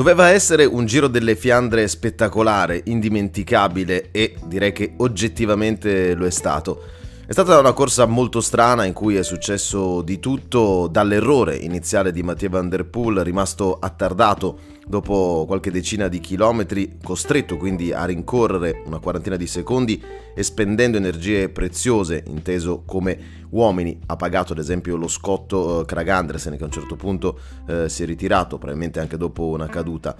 Doveva essere un Giro delle Fiandre spettacolare, indimenticabile e direi che oggettivamente lo è stato. È stata una corsa molto strana in cui è successo di tutto, dall'errore iniziale di Mathieu Van Der Poel, rimasto attardato dopo qualche decina di chilometri, costretto quindi a rincorrere una quarantina di secondi e spendendo energie preziose, inteso come uomini. Ha pagato ad esempio lo scotto eh, Krag Andersen che a un certo punto eh, si è ritirato, probabilmente anche dopo una caduta.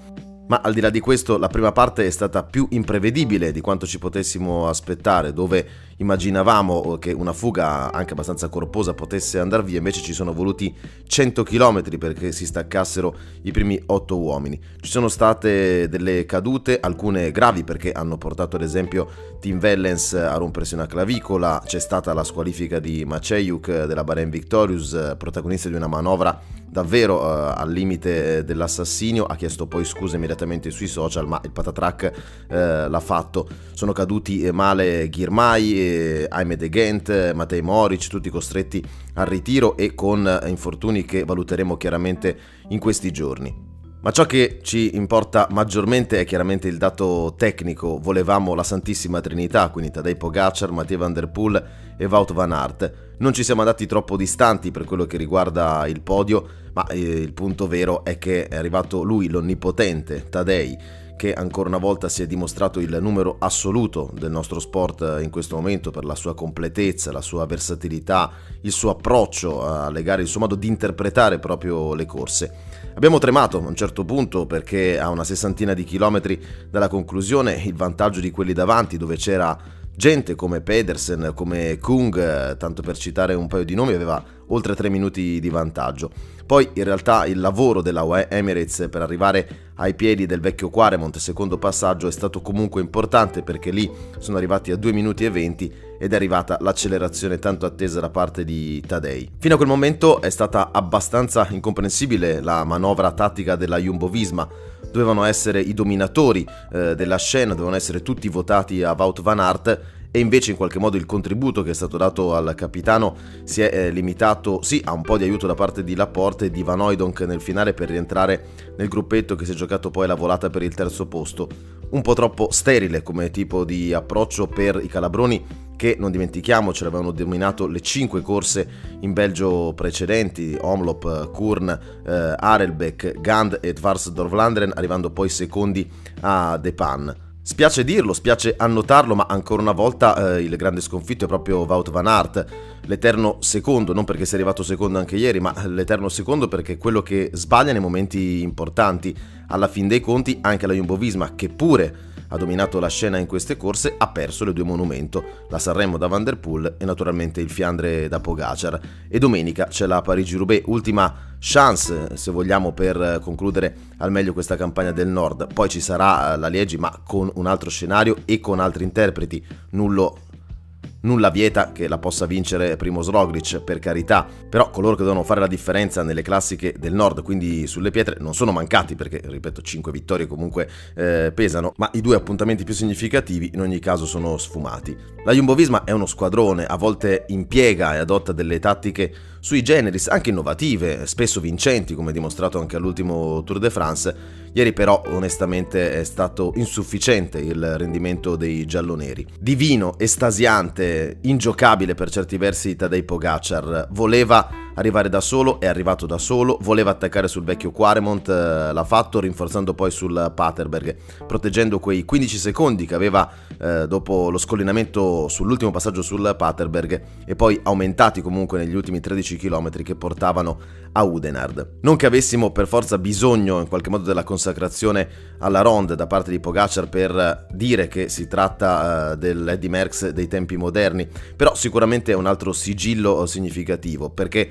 Ma al di là di questo, la prima parte è stata più imprevedibile di quanto ci potessimo aspettare, dove immaginavamo che una fuga anche abbastanza corposa potesse andare via, invece ci sono voluti 100 km perché si staccassero i primi 8 uomini. Ci sono state delle cadute, alcune gravi perché hanno portato ad esempio Tim Vellens a rompersi una clavicola, c'è stata la squalifica di Maceiuk della Bahrain Victorious, protagonista di una manovra davvero uh, al limite dell'assassinio, ha chiesto poi scusa immediatamente sui social, ma il patatrack uh, l'ha fatto. Sono caduti male Ghirmai, Ahmed Gent, Matei Moric, tutti costretti al ritiro e con infortuni che valuteremo chiaramente in questi giorni. Ma ciò che ci importa maggiormente è chiaramente il dato tecnico. Volevamo la Santissima Trinità, quindi Tadej Pogacar, Mathieu Van Der Poel e Wout Van Aert. Non ci siamo andati troppo distanti per quello che riguarda il podio, ma eh, il punto vero è che è arrivato lui, l'onnipotente Tadej, che ancora una volta si è dimostrato il numero assoluto del nostro sport in questo momento per la sua completezza, la sua versatilità, il suo approccio alle gare, il suo modo di interpretare proprio le corse. Abbiamo tremato a un certo punto perché a una sessantina di chilometri dalla conclusione il vantaggio di quelli davanti dove c'era gente come Pedersen, come Kung, tanto per citare un paio di nomi, aveva oltre 3 minuti di vantaggio. Poi in realtà il lavoro della Emirates per arrivare ai piedi del vecchio Quaremont, secondo passaggio, è stato comunque importante perché lì sono arrivati a 2 minuti e 20 ed è arrivata l'accelerazione tanto attesa da parte di Tadei. Fino a quel momento è stata abbastanza incomprensibile la manovra tattica della Jumbo Visma. Dovevano essere i dominatori eh, della scena, dovevano essere tutti votati a Wout van Aert e invece in qualche modo il contributo che è stato dato al capitano si è eh, limitato sì a un po' di aiuto da parte di Laporte e di Van Oydonk nel finale per rientrare nel gruppetto che si è giocato poi la volata per il terzo posto un po' troppo sterile come tipo di approccio per i calabroni che non dimentichiamoci avevano dominato le 5 corse in Belgio precedenti, Omlop, Kurn, eh, Arelbeck, Gand e Tvars Dorvlanderen arrivando poi secondi a Depan. Spiace dirlo, spiace annotarlo, ma ancora una volta eh, il grande sconfitto è proprio Wout van Aert, l'eterno secondo, non perché sia arrivato secondo anche ieri, ma l'eterno secondo perché è quello che sbaglia nei momenti importanti. Alla fin dei conti anche la Jumbo-Visma, che pure ha dominato la scena in queste corse, ha perso le due monumento, la Sanremo da Van Der Poel e naturalmente il Fiandre da Pogacar. E domenica c'è la Parigi-Roubaix, ultima chance se vogliamo per concludere al meglio questa campagna del Nord. Poi ci sarà la Liegi ma con un altro scenario e con altri interpreti, nullo Nulla vieta che la possa vincere Primo Roglic, per carità, però coloro che devono fare la differenza nelle classiche del nord, quindi sulle pietre, non sono mancati perché, ripeto, 5 vittorie comunque eh, pesano, ma i due appuntamenti più significativi in ogni caso sono sfumati. La Jumbo-Visma è uno squadrone, a volte impiega e adotta delle tattiche sui generis, anche innovative, spesso vincenti, come dimostrato anche all'ultimo Tour de France, Ieri però onestamente è stato insufficiente il rendimento dei gialloneri. Divino, estasiante, ingiocabile per certi versi Tadej Pogacar, voleva arrivare da solo, è arrivato da solo, voleva attaccare sul vecchio Quaremont, eh, l'ha fatto rinforzando poi sul Paterberg, proteggendo quei 15 secondi che aveva eh, dopo lo scollinamento sull'ultimo passaggio sul Paterberg e poi aumentati comunque negli ultimi 13 km che portavano a Udenard. Non che avessimo per forza bisogno in qualche modo della consacrazione alla Ronde da parte di Pogacar per dire che si tratta uh, dell'Eddie Merckx dei tempi moderni, però sicuramente è un altro sigillo significativo perché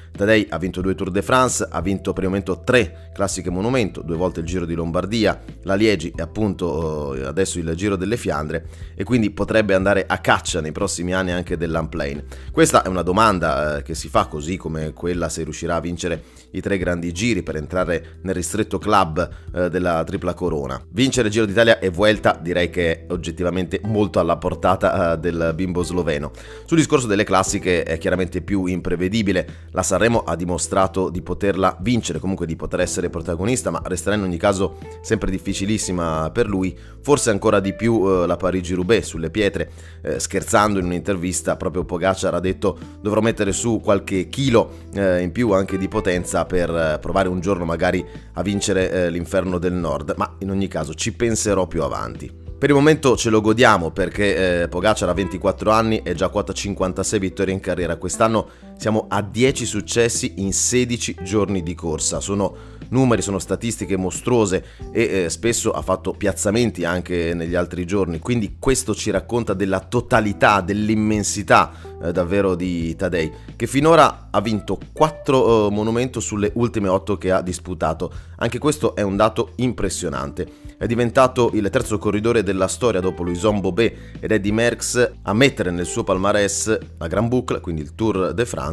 Tadei ha vinto due Tour de France, ha vinto per il momento tre classiche monumento, due volte il Giro di Lombardia, la Liegi e appunto eh, adesso il Giro delle Fiandre e quindi potrebbe andare a caccia nei prossimi anni anche dell'Unplane. Questa è una domanda eh, che si fa così come quella se riuscirà a vincere i tre grandi giri per entrare nel ristretto club eh, della tripla corona. Vincere Giro d'Italia e Vuelta direi che è oggettivamente molto alla portata del bimbo sloveno. Sul discorso delle classiche è chiaramente più imprevedibile, la La Sanremo ha dimostrato di poterla vincere, comunque di poter essere protagonista, ma resterà in ogni caso sempre difficilissima per lui, forse ancora di più eh, la Parigi-Roubaix sulle pietre, eh, scherzando in un'intervista proprio Pogacar ha detto dovrò mettere su qualche chilo eh, in più anche di potenza per eh, provare un giorno magari a vincere eh, l'inferno del nord, ma in ogni caso ci penserò più avanti. Per il momento ce lo godiamo perché eh, Pogacar ha 24 anni e già quota 56 vittorie in carriera. Quest'anno siamo a 10 successi in 16 giorni di corsa. Sono numeri, sono statistiche mostruose e eh, spesso ha fatto piazzamenti anche negli altri giorni. Quindi questo ci racconta della totalità, dell'immensità eh, davvero di Tadei, che finora ha vinto 4 eh, monumento sulle ultime 8 che ha disputato. Anche questo è un dato impressionante. È diventato il terzo corridore della storia dopo Louison Bobet ed Eddie Merckx a mettere nel suo palmarès la Grand Boucle, quindi il Tour de France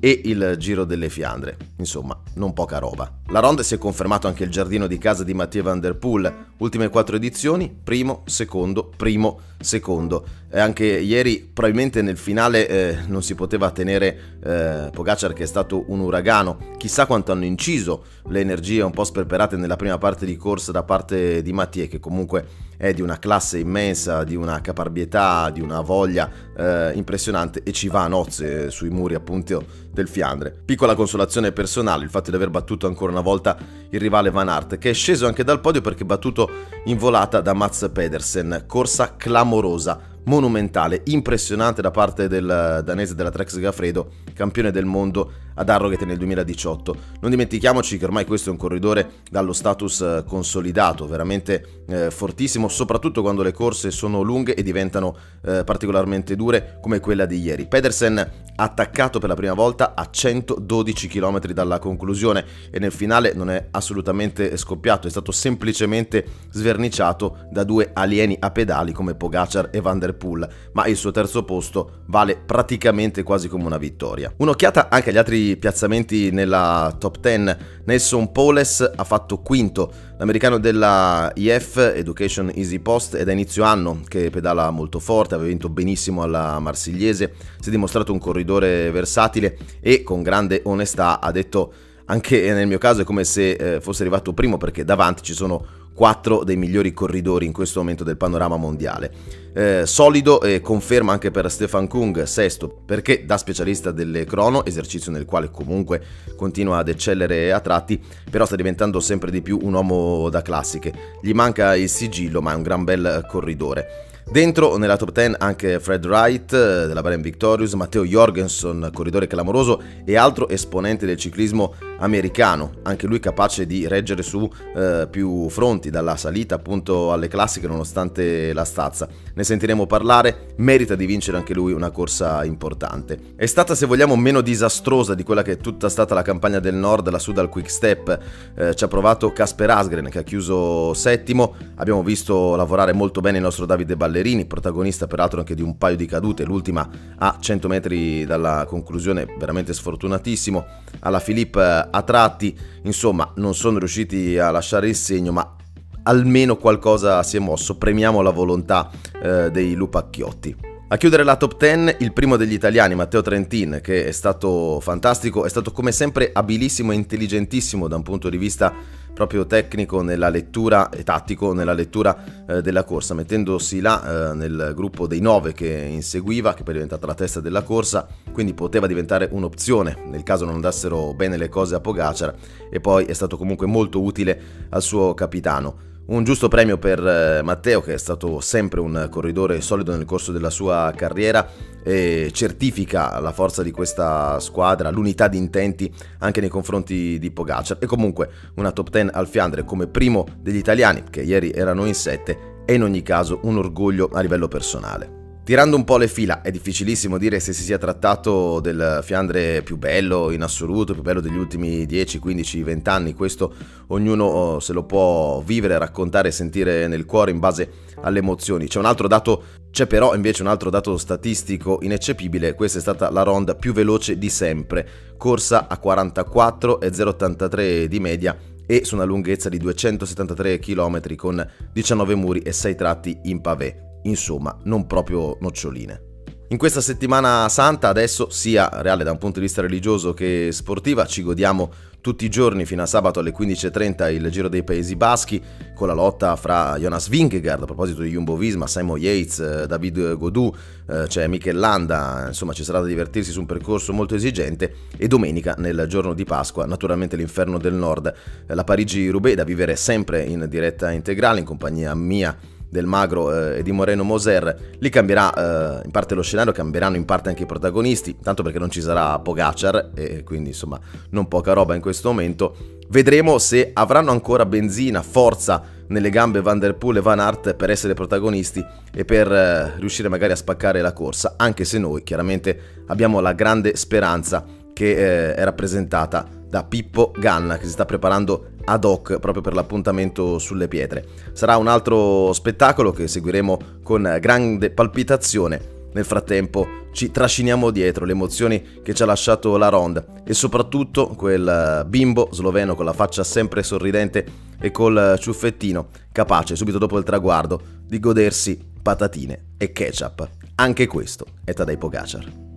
e il Giro delle Fiandre. Insomma, non poca roba. La Ronde si è confermato anche il giardino di casa di Mathieu Van Der Poel. Ultime quattro edizioni, primo, secondo, primo, secondo. Anche ieri, probabilmente nel finale, eh, non si poteva tenere eh, Pogacar che è stato un uragano. Chissà quanto hanno inciso le energie un po' sperperate nella prima parte di corsa da parte di Mathieu, che comunque è di una classe immensa, di una caparbietà, di una voglia eh, impressionante e ci va a nozze sui muri appunto del Fiandre. Piccola consolazione personale il fatto di aver battuto ancora una volta il rivale Van Aert, che è sceso anche dal podio perché battuto in volata da Mats Pedersen, corsa clamorosa monumentale, impressionante da parte del danese della Trex Gafredo, campione del mondo ad Arrogate nel 2018. Non dimentichiamoci che ormai questo è un corridore dallo status eh, consolidato, veramente eh, fortissimo, soprattutto quando le corse sono lunghe e diventano eh, particolarmente dure come quella di ieri. Pedersen attaccato per la prima volta a 112 km dalla conclusione e nel finale non è assolutamente scoppiato, è stato semplicemente sverniciato da due alieni a pedali come Pogacar e Van der Poel, ma il suo terzo posto vale praticamente quasi come una vittoria. Un'occhiata anche agli altri piazzamenti nella top 10. Nelson Poles ha fatto quinto, l'americano della IF Education Easy Post è da inizio anno che pedala molto forte, aveva vinto benissimo alla Marsigliese, si è dimostrato un corridore versatile e con grande onestà ha detto anche nel mio caso è come se eh, fosse arrivato primo perché davanti ci sono quattro dei migliori corridori in questo momento del panorama mondiale. Eh, solido e conferma anche per Stefan Kung, sesto, perché da specialista delle crono, esercizio nel quale comunque continua ad eccellere a tratti, però sta diventando sempre di più un uomo da classiche. Gli manca il sigillo, ma è un gran bel corridore. Dentro nella top 10 anche Fred Wright eh, della Bahrain Victorious, Matteo Jorgensen, corridore clamoroso e altro esponente del ciclismo americano, anche lui capace di reggere su eh, più fronti, dalla salita appunto alle classiche nonostante la stazza. Ne sentiremo parlare, merita di vincere anche lui una corsa importante. È stata se vogliamo meno disastrosa di quella che è tutta stata la campagna del nord, la Sud al Quick Step, eh, ci ha provato Casper Asgren che ha chiuso settimo, abbiamo visto lavorare molto bene il nostro Davide Ballerini protagonista peraltro anche di un paio di cadute, l'ultima a 100 metri dalla conclusione, veramente sfortunatissimo, alla Filippo eh, a tratti, insomma non sono riusciti a lasciare il segno, ma almeno qualcosa si è mosso, premiamo la volontà eh, dei Lupacchiotti. A chiudere la top 10 il primo degli italiani, Matteo Trentin, che è stato fantastico, è stato come sempre abilissimo e intelligentissimo da un punto di vista proprio tecnico nella lettura e tattico nella lettura eh, della corsa, mettendosi là eh, nel gruppo dei nove che inseguiva, che poi è diventata la testa della corsa, quindi poteva diventare un'opzione nel caso non andassero bene le cose a Pogacar e poi è stato comunque molto utile al suo capitano. Un giusto premio per eh, Matteo che è stato sempre un corridore solido nel corso della sua carriera e certifica la forza di questa squadra, l'unità di intenti anche nei confronti di Pogacar e comunque una top 10 al Fiandre come primo degli italiani che ieri erano in 7 è in ogni caso un orgoglio a livello personale. Tirando un po' le fila, è difficilissimo dire se si sia trattato del Fiandre più bello in assoluto, più bello degli ultimi 10, 15, 20 anni, questo ognuno oh, se lo può vivere, raccontare e sentire nel cuore in base alle emozioni. C'è un altro dato, c'è però invece un altro dato statistico ineccepibile, questa è stata la ronda più veloce di sempre, corsa a 44 e 0,83 di media e su una lunghezza di 273 km con 19 muri e 6 tratti in pavé insomma non proprio noccioline. In questa settimana santa adesso, sia reale da un punto di vista religioso che sportiva, ci godiamo tutti i giorni fino a sabato alle 15.30 il Giro dei Paesi Baschi con la lotta fra Jonas Vingegaard, a proposito di Jumbo Visma, Simon Yates, eh, David Godou, eh, c'è Michel Landa, insomma ci sarà da divertirsi su un percorso molto esigente e domenica nel giorno di Pasqua naturalmente l'inferno del nord, la Parigi-Roubaix da vivere sempre in diretta integrale in compagnia mia del Magro eh, e di Moreno Moser, lì cambierà eh, in parte lo scenario, cambieranno in parte anche i protagonisti, tanto perché non ci sarà Pogacar e quindi insomma non poca roba in questo momento. Vedremo se avranno ancora benzina, forza nelle gambe Van Der Poel e Van Aert per essere protagonisti e per eh, riuscire magari a spaccare la corsa, anche se noi chiaramente abbiamo la grande speranza che eh, è rappresentata da Pippo Ganna che si sta preparando ad hoc proprio per l'appuntamento sulle pietre. Sarà un altro spettacolo che seguiremo con grande palpitazione. Nel frattempo ci trasciniamo dietro le emozioni che ci ha lasciato la Ronde e soprattutto quel bimbo sloveno con la faccia sempre sorridente e col ciuffettino, capace subito dopo il traguardo di godersi patatine e ketchup. Anche questo è Tadej Pogacar.